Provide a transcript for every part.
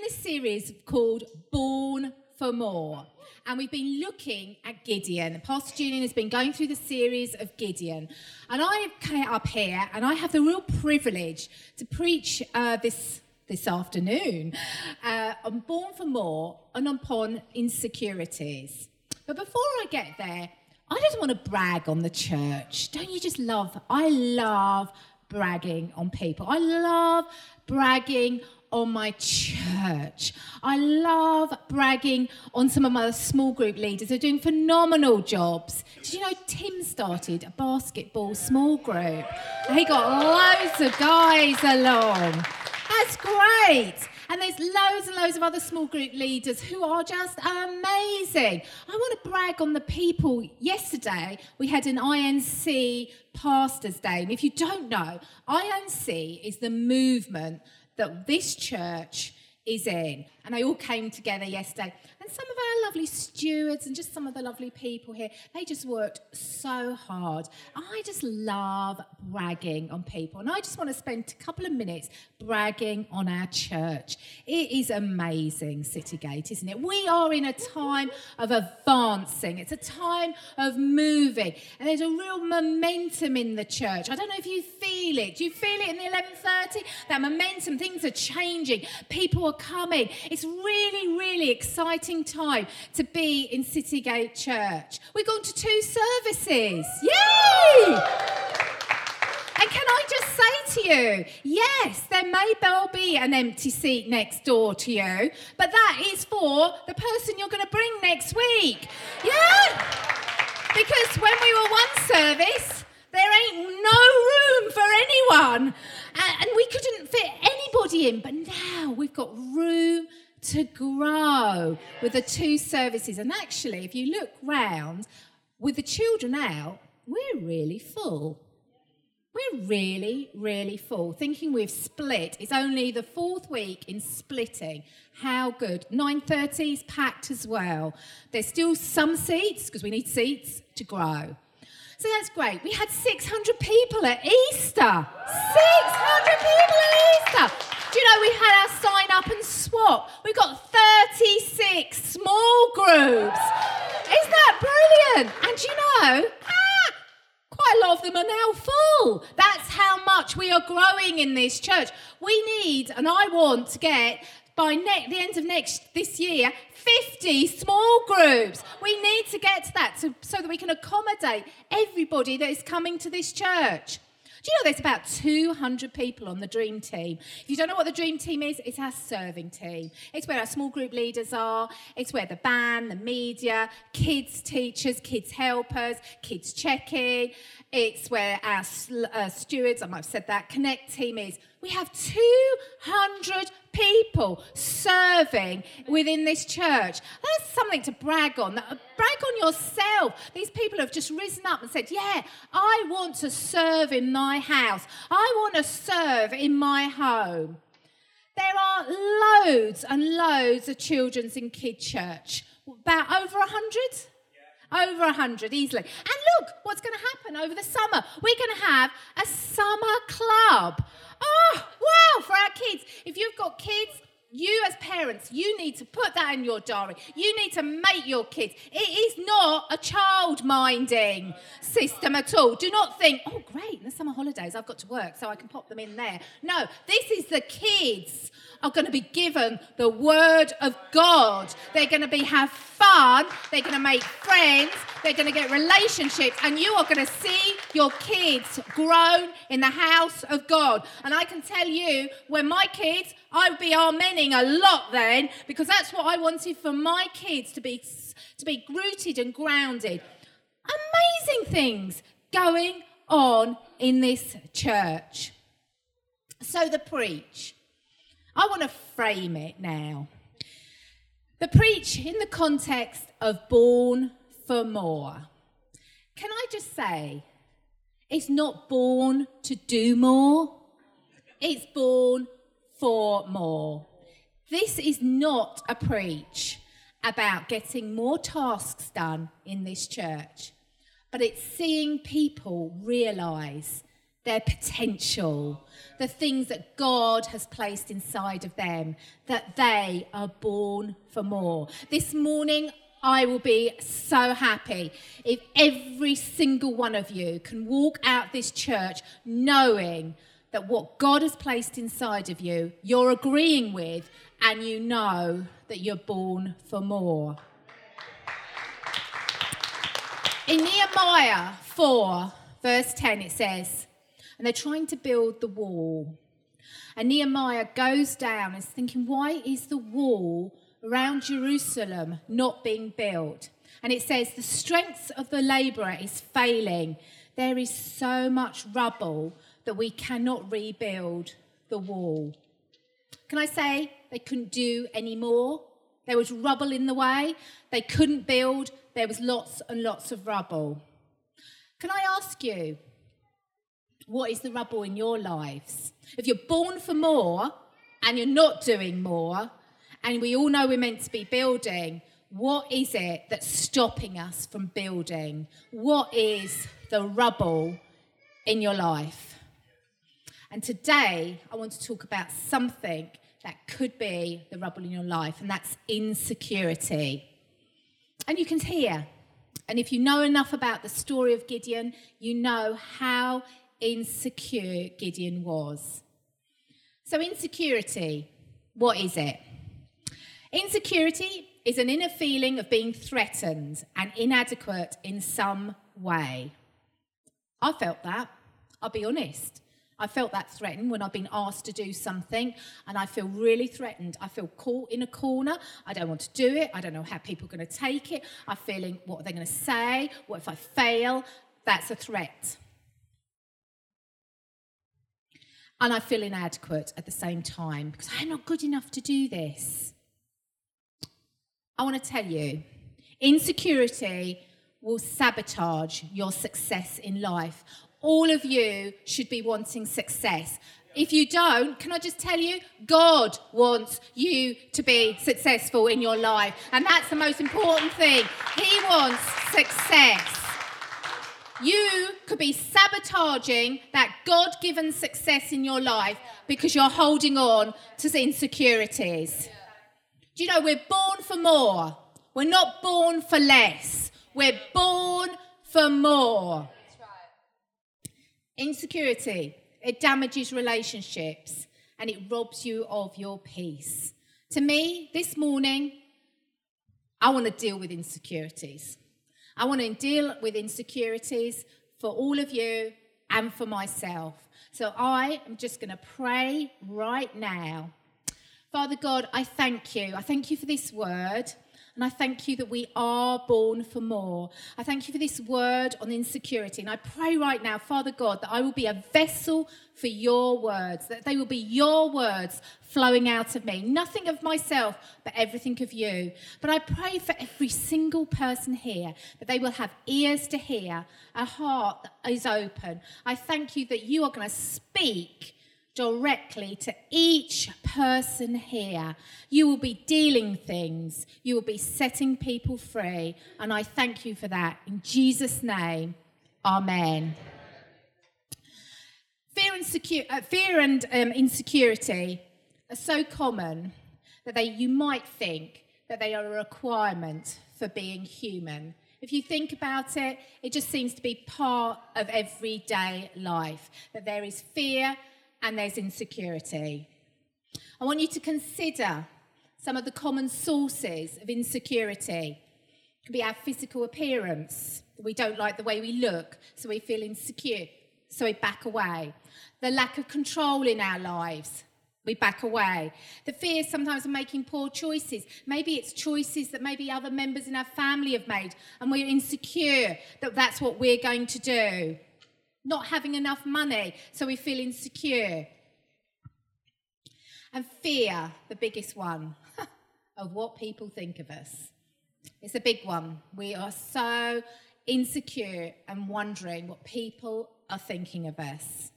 in this series called Born for More. And we've been looking at Gideon. Pastor Julian has been going through the series of Gideon. And I came up here and I have the real privilege to preach uh, this, this afternoon uh, on Born for More and upon insecurities. But before I get there, I just want to brag on the church. Don't you just love? I love bragging on people. I love bragging on my church. I love bragging on some of my small group leaders. They're doing phenomenal jobs. Did you know Tim started a basketball small group? He got loads of guys along. That's great. And there's loads and loads of other small group leaders who are just amazing. I want to brag on the people. Yesterday, we had an INC Pastors' Day. And if you don't know, INC is the movement that this church is in. And they all came together yesterday. Some of our lovely stewards and just some of the lovely people here, they just worked so hard. I just love bragging on people. And I just want to spend a couple of minutes bragging on our church. It is amazing, Citygate, isn't it? We are in a time of advancing. It's a time of moving. And there's a real momentum in the church. I don't know if you feel it. Do you feel it in the 1130? That momentum, things are changing. People are coming. It's really, really exciting time to be in Citygate Church. We've gone to two services. Yay! And can I just say to you, yes, there may well be an empty seat next door to you, but that is for the person you're going to bring next week. Yeah? Because when we were one service, there ain't no room for anyone. And we couldn't fit anybody in, but now we've got room to grow with the two services. And actually, if you look round, with the children out, we're really full. We're really, really full. Thinking we've split. It's only the fourth week in splitting. How good. 9.30 is packed as well. There's still some seats, because we need seats to grow. So that's great. We had 600 people at Easter. 600 people at Easter. Do you know we had our sign up and swap? We've got 36 small groups. Isn't that brilliant? And do you know, ah, quite a lot of them are now full. That's how much we are growing in this church. We need, and I want to get by ne- the end of next this year 50 small groups. We need to get to that so that we can accommodate everybody that is coming to this church. Do you know there's about 200 people on the Dream Team? If you don't know what the Dream Team is, it's our serving team. It's where our small group leaders are, it's where the band, the media, kids teachers, kids helpers, kids checking, it's where our uh, stewards, I might have said that, Connect team is. We have 200 people serving within this church. That's something to brag on. Brag on yourself. These people have just risen up and said, Yeah, I want to serve in my house, I want to serve in my home. There are loads and loads of children's and kid church. About over 100? Over 100 easily. And look what's going to happen over the summer. We're going to have a summer club. Oh, wow, for our kids. If you've got kids, you as parents, you need to put that in your diary. You need to make your kids. It is not a child minding system at all. Do not think, oh, great, in the summer holidays, I've got to work, so I can pop them in there. No, this is the kids are going to be given the word of God. They're going to be have fun. They're going to make friends. They're going to get relationships, and you are going to see your kids grown in the house of God. And I can tell you, when my kids, I would be amening a lot then, because that's what I wanted for my kids to be to be rooted and grounded. Amazing things going on in this church. So the preach. I want to frame it now. The preach in the context of born for more. Can I just say, it's not born to do more, it's born for more. This is not a preach about getting more tasks done in this church, but it's seeing people realize their potential, the things that God has placed inside of them, that they are born for more. This morning, I will be so happy if every single one of you can walk out this church knowing that what God has placed inside of you, you're agreeing with, and you know that you're born for more. In Nehemiah 4, verse 10, it says, and they're trying to build the wall. And Nehemiah goes down and is thinking, why is the wall around Jerusalem not being built. And it says, the strength of the labourer is failing. There is so much rubble that we cannot rebuild the wall. Can I say they couldn't do any more? There was rubble in the way. They couldn't build. There was lots and lots of rubble. Can I ask you, what is the rubble in your lives? If you're born for more and you're not doing more, and we all know we're meant to be building. What is it that's stopping us from building? What is the rubble in your life? And today, I want to talk about something that could be the rubble in your life, and that's insecurity. And you can hear, and if you know enough about the story of Gideon, you know how insecure Gideon was. So, insecurity, what is it? Insecurity is an inner feeling of being threatened and inadequate in some way. I felt that. I'll be honest. I felt that threatened when I've been asked to do something and I feel really threatened. I feel caught in a corner. I don't want to do it. I don't know how people are going to take it. I'm feeling, what are they going to say? What if I fail? That's a threat. And I feel inadequate at the same time because I'm not good enough to do this. I want to tell you insecurity will sabotage your success in life. All of you should be wanting success. If you don't, can I just tell you, God wants you to be successful in your life. And that's the most important thing. He wants success. You could be sabotaging that God given success in your life because you're holding on to insecurities. Do you know we're born for more? We're not born for less. We're born for more. Insecurity, it damages relationships and it robs you of your peace. To me, this morning, I want to deal with insecurities. I want to deal with insecurities for all of you and for myself. So I am just going to pray right now Father God, I thank you. I thank you for this word. And I thank you that we are born for more. I thank you for this word on insecurity. And I pray right now, Father God, that I will be a vessel for your words, that they will be your words flowing out of me. Nothing of myself, but everything of you. But I pray for every single person here that they will have ears to hear, a heart that is open. I thank you that you are going to speak directly to each person here. You will be dealing things, you will be setting people free, and I thank you for that. In Jesus' name, Amen. Fear and, secu- uh, fear and um, insecurity are so common that they, you might think that they are a requirement for being human. If you think about it, it just seems to be part of everyday life. That there is fear and there's insecurity. I want you to consider some of the common sources of insecurity. It could be our physical appearance. We don't like the way we look, so we feel insecure, so we back away. The lack of control in our lives, we back away. The fear sometimes of making poor choices. Maybe it's choices that maybe other members in our family have made, and we're insecure that that's what we're going to do not having enough money, so we feel insecure. And fear, the biggest one, of what people think of us. It's a big one. We are so insecure and wondering what people are thinking of us.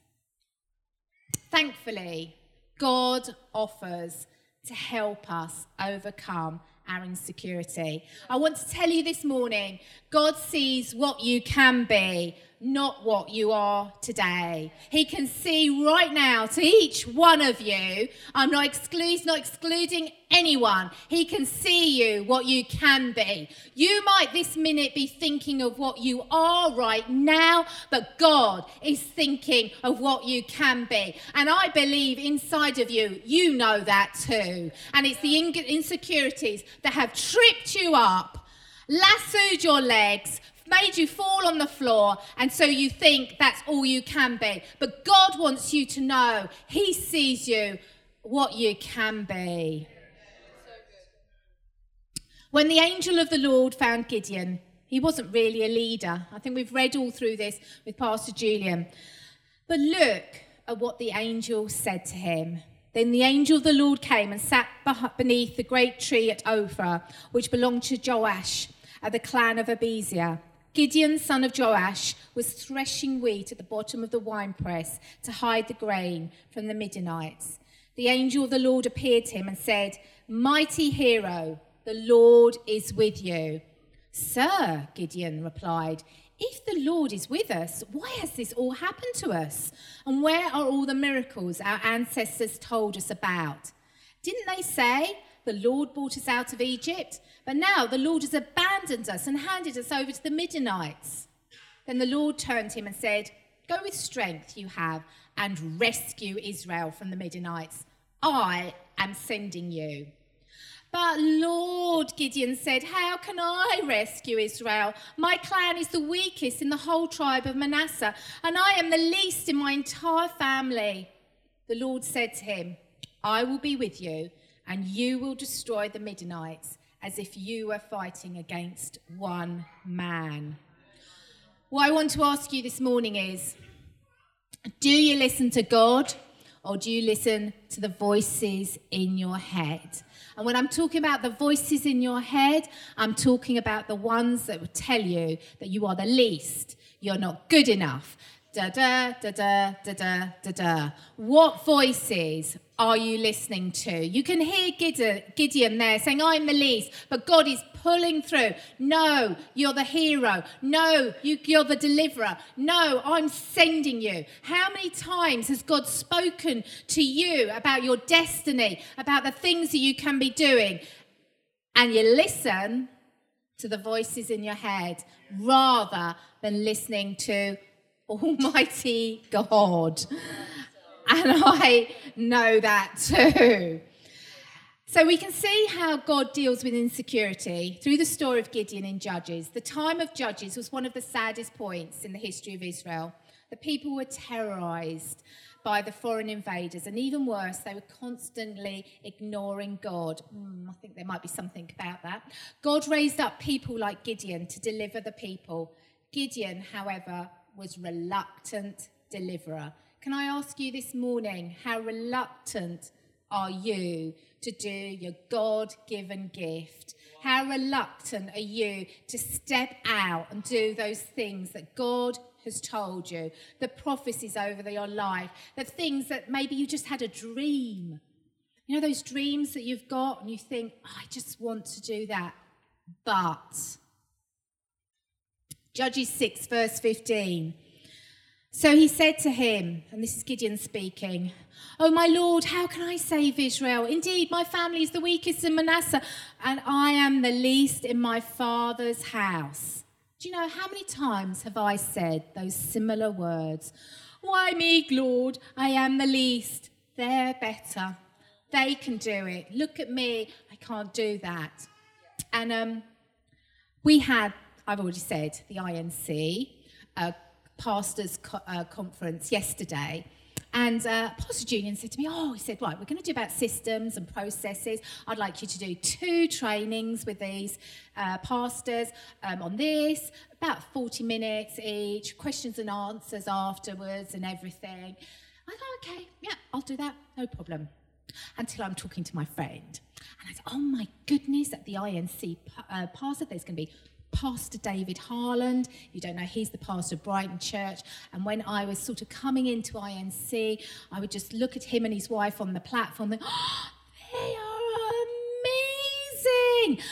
Thankfully, God offers to help us overcome our insecurity. I want to tell you this morning God sees what you can be, not what you are today. He can see right now to each one of you. I'm not, exclu- not excluding anyone. He can see you what you can be. You might this minute be thinking of what you are right now, but God is thinking of what you can be. And I believe inside of you, you know that too. And it's the insecurities that have tripped you up, lassoed your legs, made you fall on the floor, and so you think that's all you can be. But God wants you to know He sees you what you can be. When the angel of the Lord found Gideon, he wasn't really a leader. I think we've read all through this with Pastor Julian. But look at what the angel said to him. Then the angel of the Lord came and sat beneath the great tree at Ophrah, which belonged to Joash, of the clan of Abiezer. Gideon, son of Joash, was threshing wheat at the bottom of the winepress to hide the grain from the Midianites. The angel of the Lord appeared to him and said, Mighty hero, the Lord is with you. Sir, Gideon replied, if the Lord is with us, why has this all happened to us? And where are all the miracles our ancestors told us about? Didn't they say, The Lord brought us out of Egypt? But now the Lord has abandoned us and handed us over to the Midianites. Then the Lord turned to him and said, Go with strength you have and rescue Israel from the Midianites. I am sending you. But Lord, Gideon said, How can I rescue Israel? My clan is the weakest in the whole tribe of Manasseh, and I am the least in my entire family. The Lord said to him, I will be with you, and you will destroy the Midianites as if you were fighting against one man. What I want to ask you this morning is do you listen to God or do you listen to the voices in your head? And when I'm talking about the voices in your head, I'm talking about the ones that will tell you that you are the least, you're not good enough, da da da da da da da da. What voices are you listening to? You can hear Gideon there saying, I'm the least, but God is pulling through. No, you're the hero. No, you, are the deliverer. No, I'm sending you. How many times has God spoken to you about your destiny, about the things that you can be doing? And you listen to the voices in your head rather than listening to Almighty God. And I know that too. So we can see how God deals with insecurity through the story of Gideon in Judges. The time of Judges was one of the saddest points in the history of Israel. The people were terrorized by the foreign invaders, and even worse, they were constantly ignoring God. Mm, I think there might be something about that. God raised up people like Gideon to deliver the people. Gideon, however, was reluctant deliverer. Can I ask you this morning, how reluctant are you to do your God given gift? How reluctant are you to step out and do those things that God has told you, the prophecies over your life, the things that maybe you just had a dream? You know, those dreams that you've got, and you think, oh, I just want to do that. But Judges 6, verse 15. So he said to him, and this is Gideon speaking, Oh, my Lord, how can I save Israel? Indeed, my family is the weakest in Manasseh, and I am the least in my father's house. Do you know how many times have I said those similar words? Why me, Lord? I am the least. They're better. They can do it. Look at me. I can't do that. And um, we had I've already said, the INC uh, pastors co- uh, conference yesterday. And uh, Pastor Julian said to me, Oh, he said, right, we're going to do about systems and processes. I'd like you to do two trainings with these uh, pastors um, on this, about 40 minutes each, questions and answers afterwards and everything. I thought, okay, yeah, I'll do that, no problem. Until I'm talking to my friend. And I said, oh my goodness, at the INC uh, pastor, there's going to be Pastor David Harland. You don't know, he's the pastor of Brighton Church. And when I was sort of coming into INC, I would just look at him and his wife on the platform and oh, they are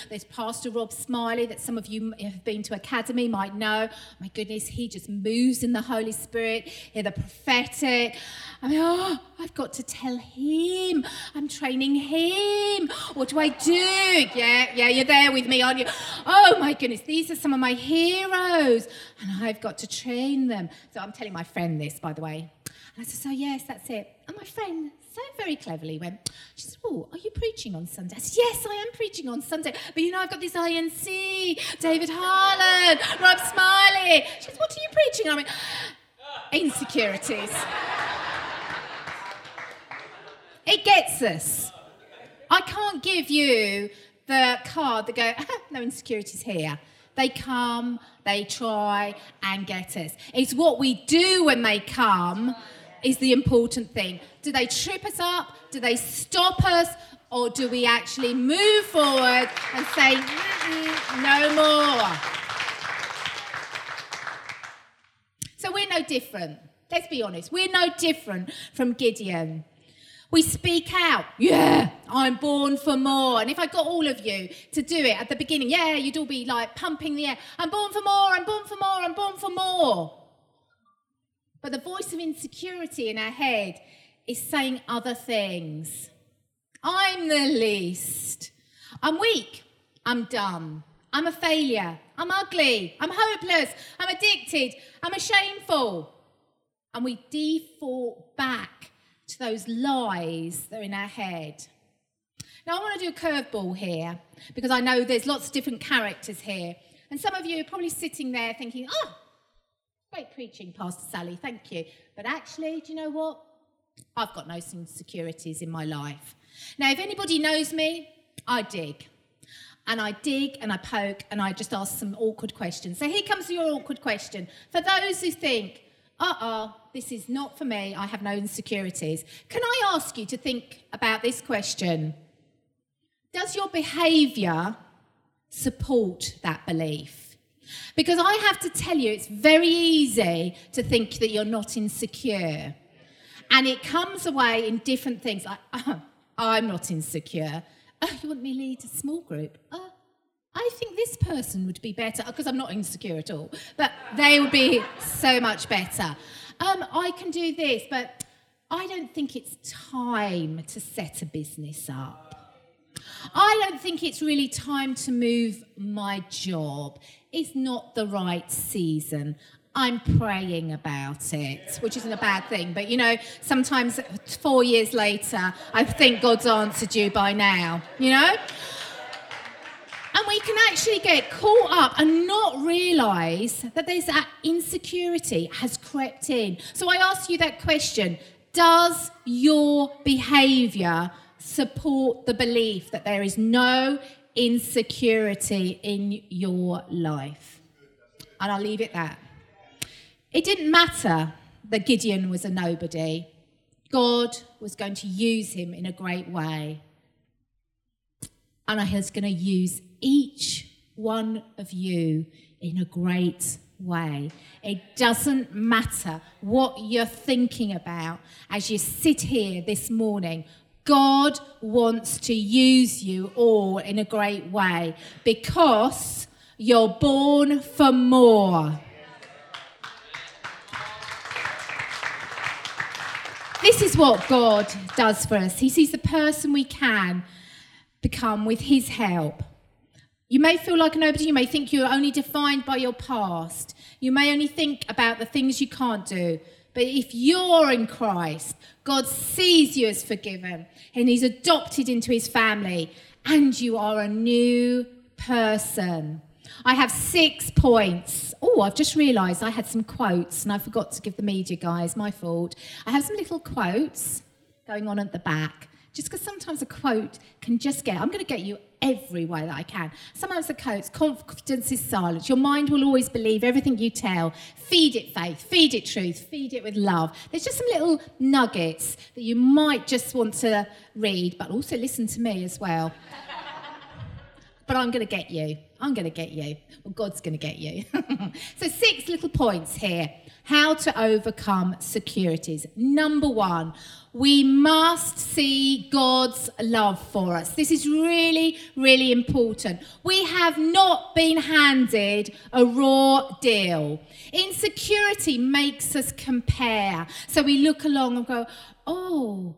There's Pastor Rob Smiley, that some of you have been to Academy might know. My goodness, he just moves in the Holy Spirit, in the prophetic. I mean, oh, I've got to tell him. I'm training him. What do I do? Yeah, yeah, you're there with me, aren't you? Oh my goodness, these are some of my heroes, and I've got to train them. So I'm telling my friend this, by the way. And I said, So, yes, that's it. And my friend so very cleverly went, She said, Oh, are you preaching on Sunday? I said, Yes, I am preaching on Sunday. But you know, I've got this INC, David Harlan, Rob Smiley. She said, What are you preaching? I went, Insecurities. it gets us. I can't give you the card that go, no insecurities here. They come, they try and get us. It's what we do when they come is the important thing. Do they trip us up? Do they stop us? Or do we actually move forward and say, no more? So we're no different. Let's be honest. We're no different from Gideon. We speak out, yeah, I'm born for more. And if I got all of you to do it at the beginning, yeah, you'd all be like pumping the air. I'm born for more, I'm born for more, I'm born for more. But the voice of insecurity in our head is saying other things. I'm the least. I'm weak. I'm dumb. I'm a failure. I'm ugly. I'm hopeless. I'm addicted. I'm shameful. And we default back to those lies that are in our head. Now, I want to do a curveball here because I know there's lots of different characters here. And some of you are probably sitting there thinking, oh, Great preaching, Pastor Sally, thank you. But actually, do you know what? I've got no insecurities in my life. Now, if anybody knows me, I dig. And I dig and I poke and I just ask some awkward questions. So here comes your awkward question. For those who think, uh uh this is not for me, I have no insecurities, can I ask you to think about this question? Does your behaviour support that belief? Because I have to tell you, it's very easy to think that you're not insecure. And it comes away in different things like, oh, I'm not insecure. Oh, you want me to lead a small group? Oh, I think this person would be better because I'm not insecure at all, but they would be so much better. Um, I can do this, but I don't think it's time to set a business up. I don't think it's really time to move my job. It's not the right season. I'm praying about it, which isn't a bad thing. But you know, sometimes four years later, I think God's answered you by now, you know? And we can actually get caught up and not realize that there's that insecurity has crept in. So I ask you that question Does your behavior support the belief that there is no insecurity in your life. And I'll leave it that. It didn't matter that Gideon was a nobody, God was going to use him in a great way. And He was going to use each one of you in a great way. It doesn't matter what you're thinking about as you sit here this morning God wants to use you all in a great way because you're born for more. This is what God does for us. He sees the person we can become with His help. You may feel like nobody, you may think you're only defined by your past. You may only think about the things you can't do. But if you're in Christ, God sees you as forgiven and He's adopted into His family, and you are a new person. I have six points. Oh, I've just realised I had some quotes and I forgot to give the media guys, my fault. I have some little quotes going on at the back, just because sometimes a quote can just get, I'm going to get you every way that I can. Sometimes the quotes, confidence is silence. Your mind will always believe everything you tell. Feed it faith, feed it truth, feed it with love. There's just some little nuggets that you might just want to read, but also listen to me as well. but I'm going to get you. I'm going to get you. Well, God's going to get you. so, six little points here how to overcome securities. Number one, we must see God's love for us. This is really, really important. We have not been handed a raw deal. Insecurity makes us compare. So we look along and go, oh,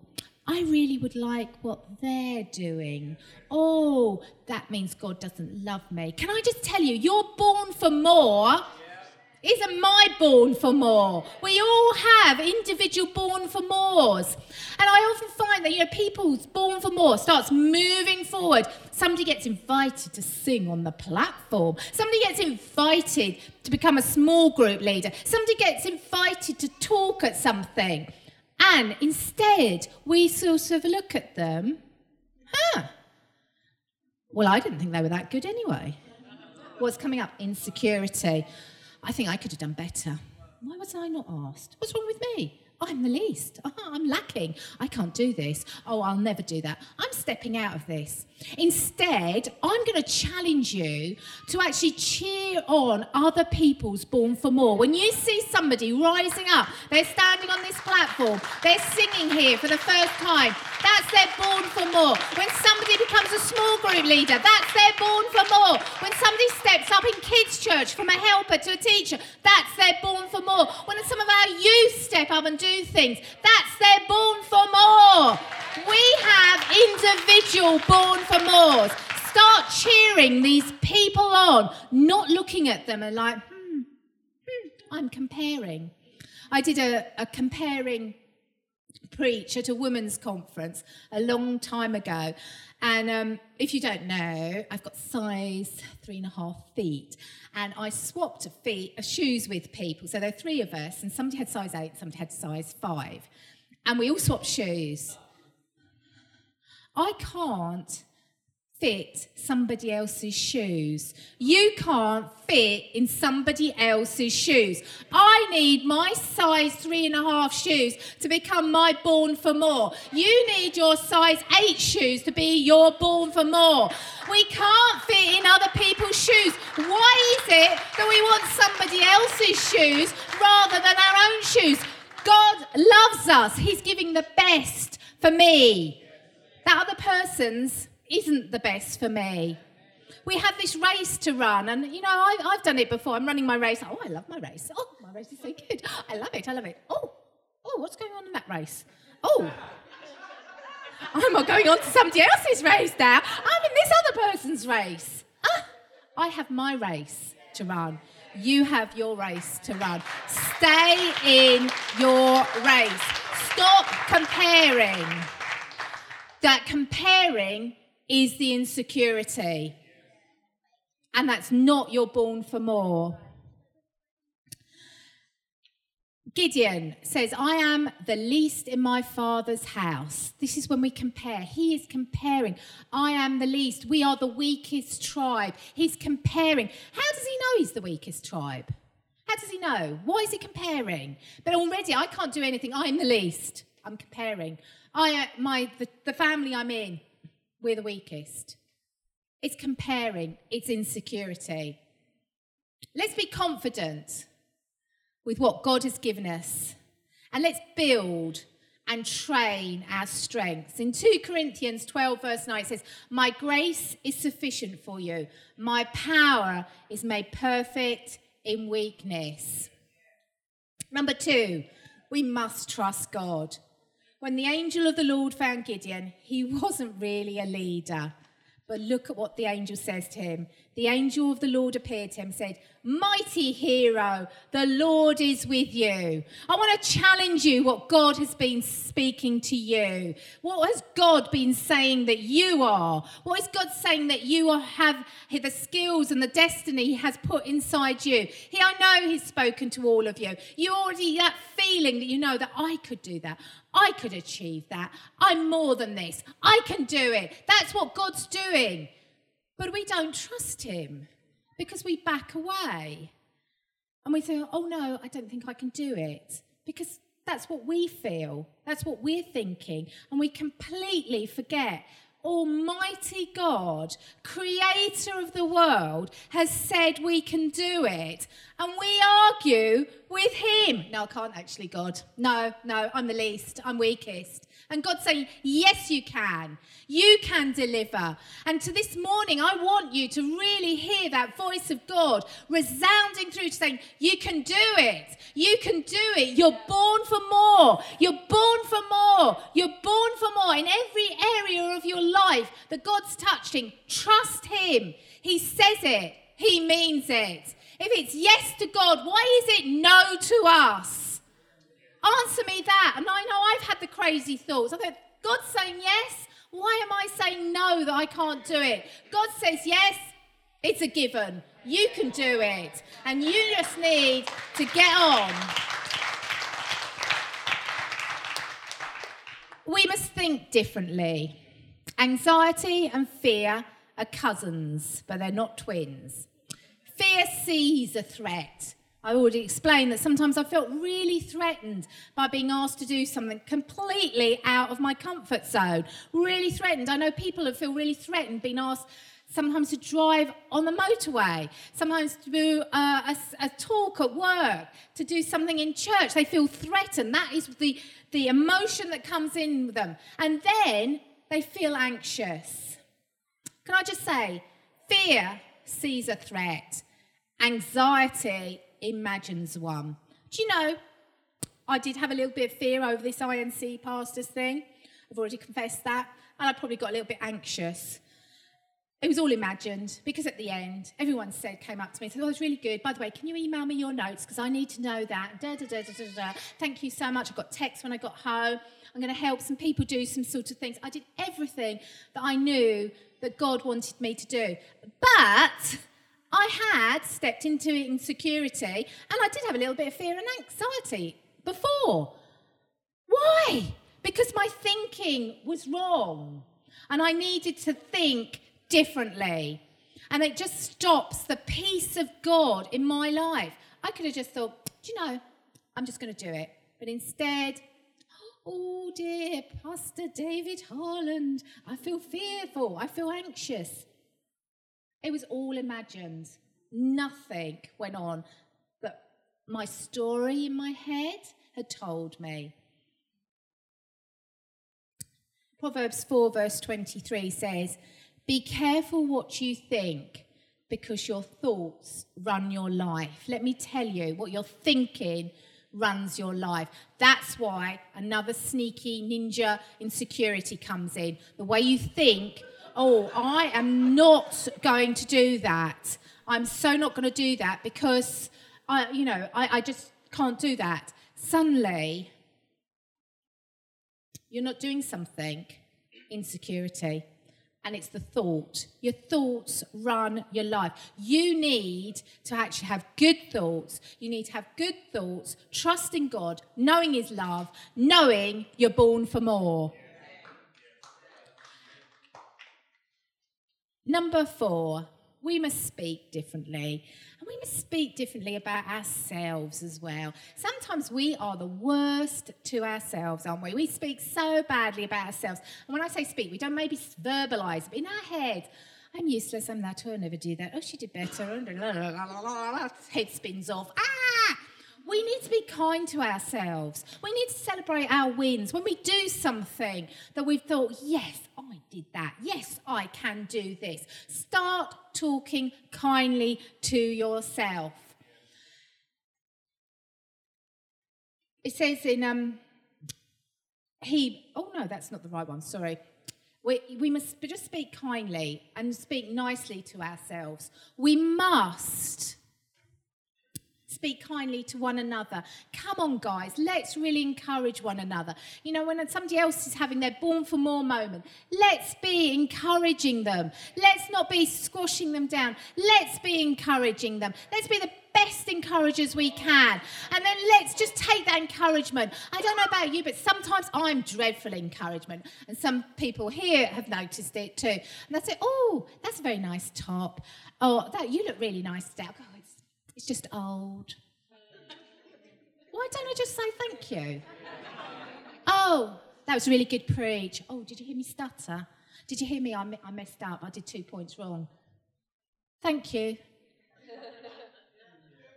I really would like what they're doing. Oh, that means God doesn't love me. Can I just tell you, you're born for more. Isn't my born for more? We all have individual born for mores. And I often find that, you know, people's born for more starts moving forward. Somebody gets invited to sing on the platform. Somebody gets invited to become a small group leader. Somebody gets invited to talk at something. And instead, we sort of look at them, huh? Well, I didn't think they were that good anyway. What's coming up? Insecurity. I think I could have done better. Why was I not asked? What's wrong with me? I'm the least. Oh, I'm lacking. I can't do this. Oh, I'll never do that. I'm stepping out of this. Instead, I'm going to challenge you to actually cheer on other people's born for more. When you see somebody rising up, they're standing on this platform, they're singing here for the first time, that's their born for more. When somebody becomes a small group leader, that's their born for more. When somebody steps up in kids' church from a helper to a teacher, that's their born for more. When some of our youth step up and do things, that's their born for more. We have individual born for more. Start cheering these people on, not looking at them and like, hmm, hmm I'm comparing. I did a, a comparing preach at a women's conference a long time ago. And um, if you don't know, I've got size three and a half feet. And I swapped feet, uh, shoes with people. So there are three of us, and somebody had size eight, somebody had size five. And we all swapped shoes. I can't fit somebody else's shoes. You can't fit in somebody else's shoes. I need my size three and a half shoes to become my born for more. You need your size eight shoes to be your born for more. We can't fit in other people's shoes. Why is it that we want somebody else's shoes rather than our own shoes? God loves us. He's giving the best for me that other person's isn't the best for me. We have this race to run, and you know, I, have done it before. I'm running my race. Oh, I love my race. Oh, my race is so good. I love it. I love it. Oh, oh, what's going on in that race? Oh, I'm not going on to somebody else's race now. I'm in this other person's race. Ah, I have my race to run. You have your race to run. Stay in your race. Stop comparing that comparing is the insecurity. And that's not you're born for more. Gideon says, I am the least in my father's house. This is when we compare. He is comparing. I am the least. We are the weakest tribe. He's comparing. How does he know he's the weakest tribe? How does he know? Why is he comparing? But already I can't do anything. I'm the least. I'm comparing. I, uh, my, the, the family I'm in, we're the weakest. It's comparing, it's insecurity. Let's be confident with what God has given us and let's build and train our strengths. In 2 Corinthians 12, verse 9, it says, My grace is sufficient for you, my power is made perfect in weakness. Number two, we must trust God. When the angel of the Lord found Gideon, he wasn't really a leader. But look at what the angel says to him. The angel of the Lord appeared to him and said, Mighty hero, the Lord is with you. I want to challenge you what God has been speaking to you. What has God been saying that you are? What is God saying that you have the skills and the destiny He has put inside you? He, I know He's spoken to all of you. You already, that feeling that you know that I could do that. I could achieve that. I'm more than this. I can do it. That's what God's doing. But we don't trust Him because we back away. And we say, oh no, I don't think I can do it. Because that's what we feel, that's what we're thinking. And we completely forget Almighty God, creator of the world, has said we can do it. And we argue with him. No, I can't actually, God. No, no, I'm the least. I'm weakest. And God's saying, Yes, you can. You can deliver. And to this morning, I want you to really hear that voice of God resounding through saying, You can do it. You can do it. You're born for more. You're born for more. You're born for more. In every area of your life that God's touching, trust Him. He says it, He means it. If it's yes to God, why is it no to us? Answer me that. And I know I've had the crazy thoughts. I thought, God's saying yes. Why am I saying no that I can't do it? God says yes. It's a given. You can do it. And you just need to get on. We must think differently. Anxiety and fear are cousins, but they're not twins. Fear sees a threat I already explained that sometimes I felt really threatened by being asked to do something completely out of my comfort zone. Really threatened. I know people who feel really threatened being asked sometimes to drive on the motorway, sometimes to do uh, a, a, talk at work, to do something in church. They feel threatened. That is the, the emotion that comes in them. And then they feel anxious. Can I just say, fear sees a threat, anxiety imagines one. Do you know, I did have a little bit of fear over this INC pastors thing. I've already confessed that. And I probably got a little bit anxious. It was all imagined because at the end, everyone said, came up to me and said, Oh, it was really good. By the way, can you email me your notes? Because I need to know that. Da, da, da, da, da, da. Thank you so much. I got texts when I got home. I'm going to help some people do some sort of things. I did everything that I knew that God wanted me to do. But I had stepped into insecurity and I did have a little bit of fear and anxiety before. Why? Because my thinking was wrong and I needed to think differently. And it just stops the peace of God in my life. I could have just thought, do you know, I'm just going to do it. But instead, oh dear, Pastor David Harland, I feel fearful, I feel anxious. It was all imagined. Nothing went on but my story in my head had told me. Proverbs 4, verse 23 says, Be careful what you think, because your thoughts run your life. Let me tell you, what you're thinking runs your life. That's why another sneaky ninja insecurity comes in. The way you think oh, I am not going to do that. I'm so not going to do that because I, you know, I, I just can't do that. Suddenly, you're not doing something, insecurity. And it's the thought. Your thoughts run your life. You need to actually have good thoughts. You need to have good thoughts, trusting God, knowing His love, knowing you're born for more. Number four, we must speak differently. And we must speak differently about ourselves as well. Sometimes we are the worst to ourselves, aren't we? We speak so badly about ourselves. And when I say speak, we don't maybe verbalize it in our head. I'm useless, I'm that, I'll never do that. Oh, she did better. Head spins off. Ah! We need to be kind to ourselves. We need to celebrate our wins. When we do something that we've thought, yes, did that. Yes, I can do this. Start talking kindly to yourself. It says in um, he. Oh no, that's not the right one. Sorry. We, we must just speak kindly and speak nicely to ourselves. We must speak kindly to one another. Come on, guys, let's really encourage one another. You know, when somebody else is having their born for more moment, let's be encouraging them. Let's not be squashing them down. Let's be encouraging them. Let's be the best encouragers we can. And then let's just take that encouragement. I don't know about you, but sometimes I'm dreadful encouragement. And some people here have noticed it too. And they say, Oh, that's a very nice top. Oh, that you look really nice today. It's just old. Why don't I just say thank you? Oh, that was really good preach. Oh, did you hear me stutter? Did you hear me? I, I messed up. I did two points wrong. Thank you.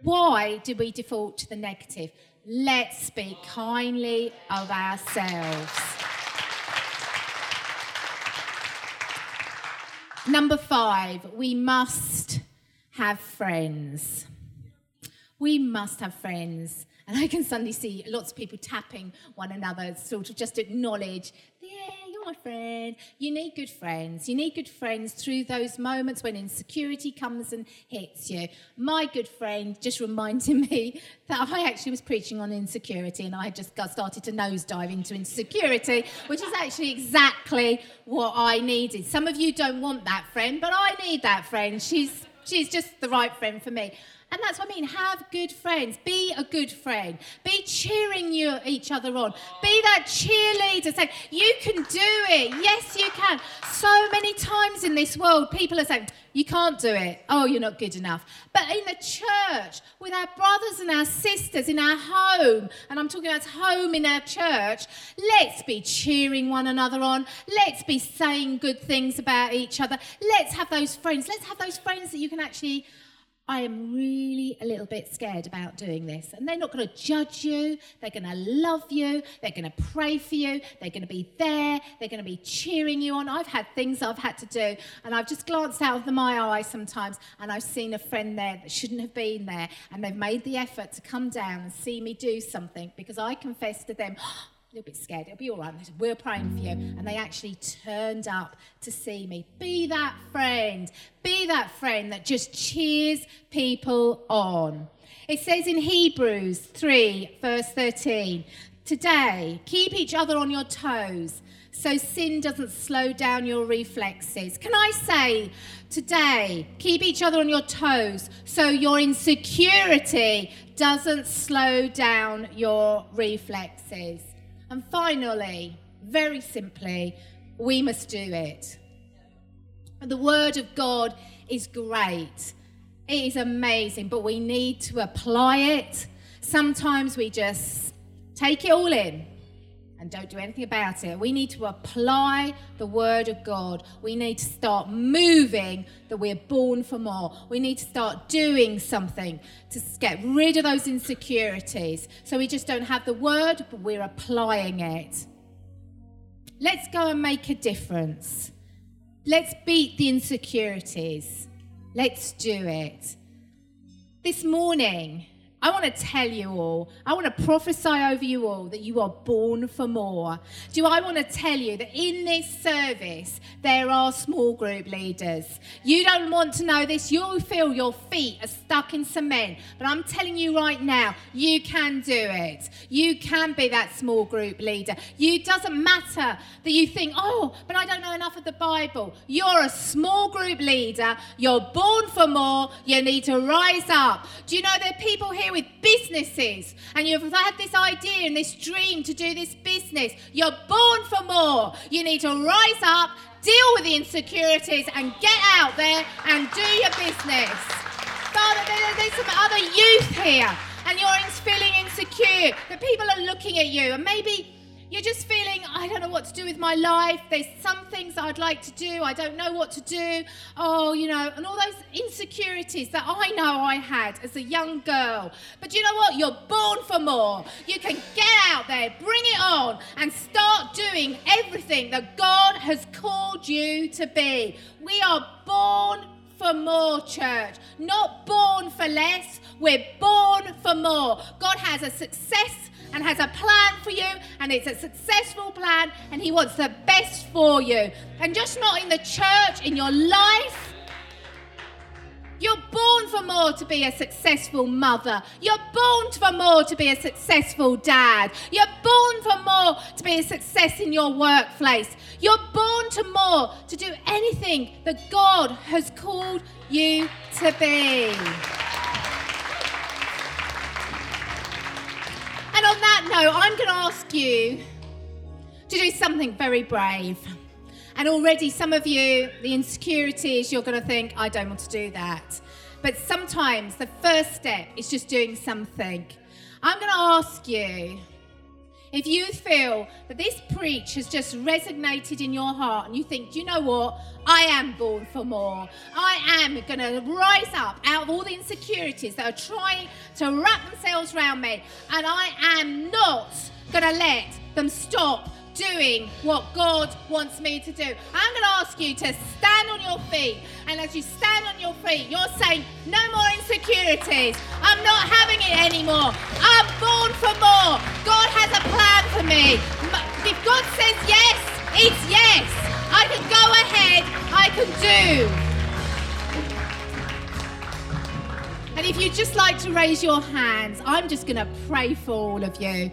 Why do we default to the negative? Let's speak kindly of ourselves. Number five, we must have friends. We must have friends. And I can suddenly see lots of people tapping one another, sort of just acknowledge, yeah, you're my friend. You need good friends. You need good friends through those moments when insecurity comes and hits you. My good friend just reminded me that I actually was preaching on insecurity and I had just got started to nosedive into insecurity, which is actually exactly what I needed. Some of you don't want that friend, but I need that friend. She's she's just the right friend for me. And that's what I mean. Have good friends. Be a good friend. Be cheering you each other on. Be that cheerleader saying, You can do it. Yes, you can. So many times in this world, people are saying, You can't do it. Oh, you're not good enough. But in the church, with our brothers and our sisters in our home, and I'm talking about home in our church, let's be cheering one another on. Let's be saying good things about each other. Let's have those friends. Let's have those friends that you can actually I am really a little bit scared about doing this. And they're not going to judge you. They're going to love you. They're going to pray for you. They're going to be there. They're going to be cheering you on. I've had things I've had to do, and I've just glanced out of the, my eye sometimes, and I've seen a friend there that shouldn't have been there, and they've made the effort to come down and see me do something because I confessed to them, little bit scared. It'll be all right. Said, We're praying for you. And they actually turned up to see me. Be that friend. Be that friend that just cheers people on. It says in Hebrews 3, verse 13, Today, keep each other on your toes so sin doesn't slow down your reflexes. Can I say today, keep each other on your toes so your insecurity doesn't slow down your reflexes? And finally, very simply, we must do it. The Word of God is great. It is amazing, but we need to apply it. Sometimes we just take it all in and don't do anything about it. We need to apply the Word of God. We need to start moving that we're born for more. We need to start doing something to get rid of those insecurities. So we just don't have the Word, but we're applying it. Let's go and make a difference. Let's beat the insecurities. Let's do it. This morning, I want to tell you all, I want to prophesy over you all that you are born for more. Do I want to tell you that in this service, there are small group leaders? You don't want to know this. You'll feel your feet are stuck in cement. But I'm telling you right now, you can do it. You can be that small group leader. You doesn't matter that you think, oh, but I don't know enough of the Bible. You're a small group leader. You're born for more. You need to rise up. Do you know there are people here? With businesses and you've had this idea and this dream to do this business, you're born for more. You need to rise up, deal with the insecurities, and get out there and do your business. Father, there's some other youth here and you're feeling insecure, The people are looking at you and maybe you're just feeling, I don't know what to do with my life. There's some things I'd like to do. I don't know what to do. Oh, you know, and all those insecurities that I know I had as a young girl. But you know what? You're born for more. You can get out there, bring it on, and start doing everything that God has called you to be. We are born for more, church. Not born for less. We're born for more. God has a success and has a plan for you, and it's a successful plan, and He wants the best for you. And just not in the church, in your life. You're born for more to be a successful mother. You're born for more to be a successful dad. You're born for more to be a success in your workplace. You're born to more to do anything that God has called you to be. Note, I'm going to ask you to do something very brave. And already, some of you, the insecurities, you're going to think, I don't want to do that. But sometimes the first step is just doing something. I'm going to ask you If you feel that this preach has just resonated in your heart and you think, you know what? I am born for more. I am going to rise up out of all the insecurities that are trying to wrap themselves around me. And I am not going to let them stop doing what God wants me to do. I'm going to ask you to stand on your feet. And as you stand on your feet, you're saying, No more insecurities. I'm not having it anymore. I'm born for more. God has a plan for me. If God says yes, it's yes. I can go ahead, I can do. And if you'd just like to raise your hands, I'm just going to pray for all of you.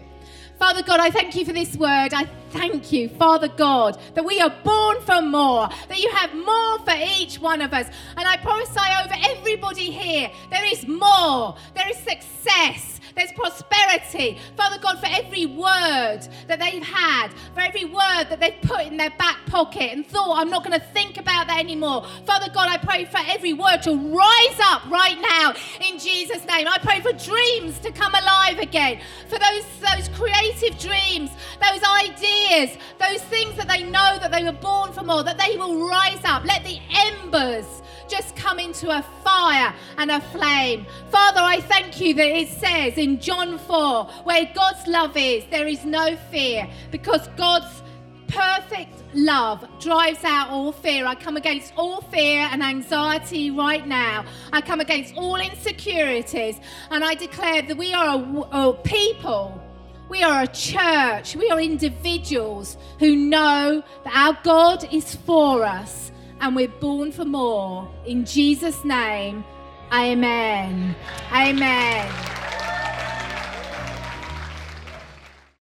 Father God, I thank you for this word. I thank you, Father God, that we are born for more, that you have more for each one of us. And I prophesy over everybody here there is more, there is success. There's prosperity. Father God, for every word that they've had, for every word that they've put in their back pocket and thought, I'm not going to think about that anymore. Father God, I pray for every word to rise up right now in Jesus' name. I pray for dreams to come alive again, for those, those creative dreams, those ideas, those things that they know that they were born for more, that they will rise up. Let the embers just come into a fire and a flame. Father, I thank you that it says in John 4, where God's love is, there is no fear because God's perfect love drives out all fear. I come against all fear and anxiety right now. I come against all insecurities and I declare that we are a, a people. We are a church. We are individuals who know that our God is for us and we're born for more. In Jesus' name, amen. Amen.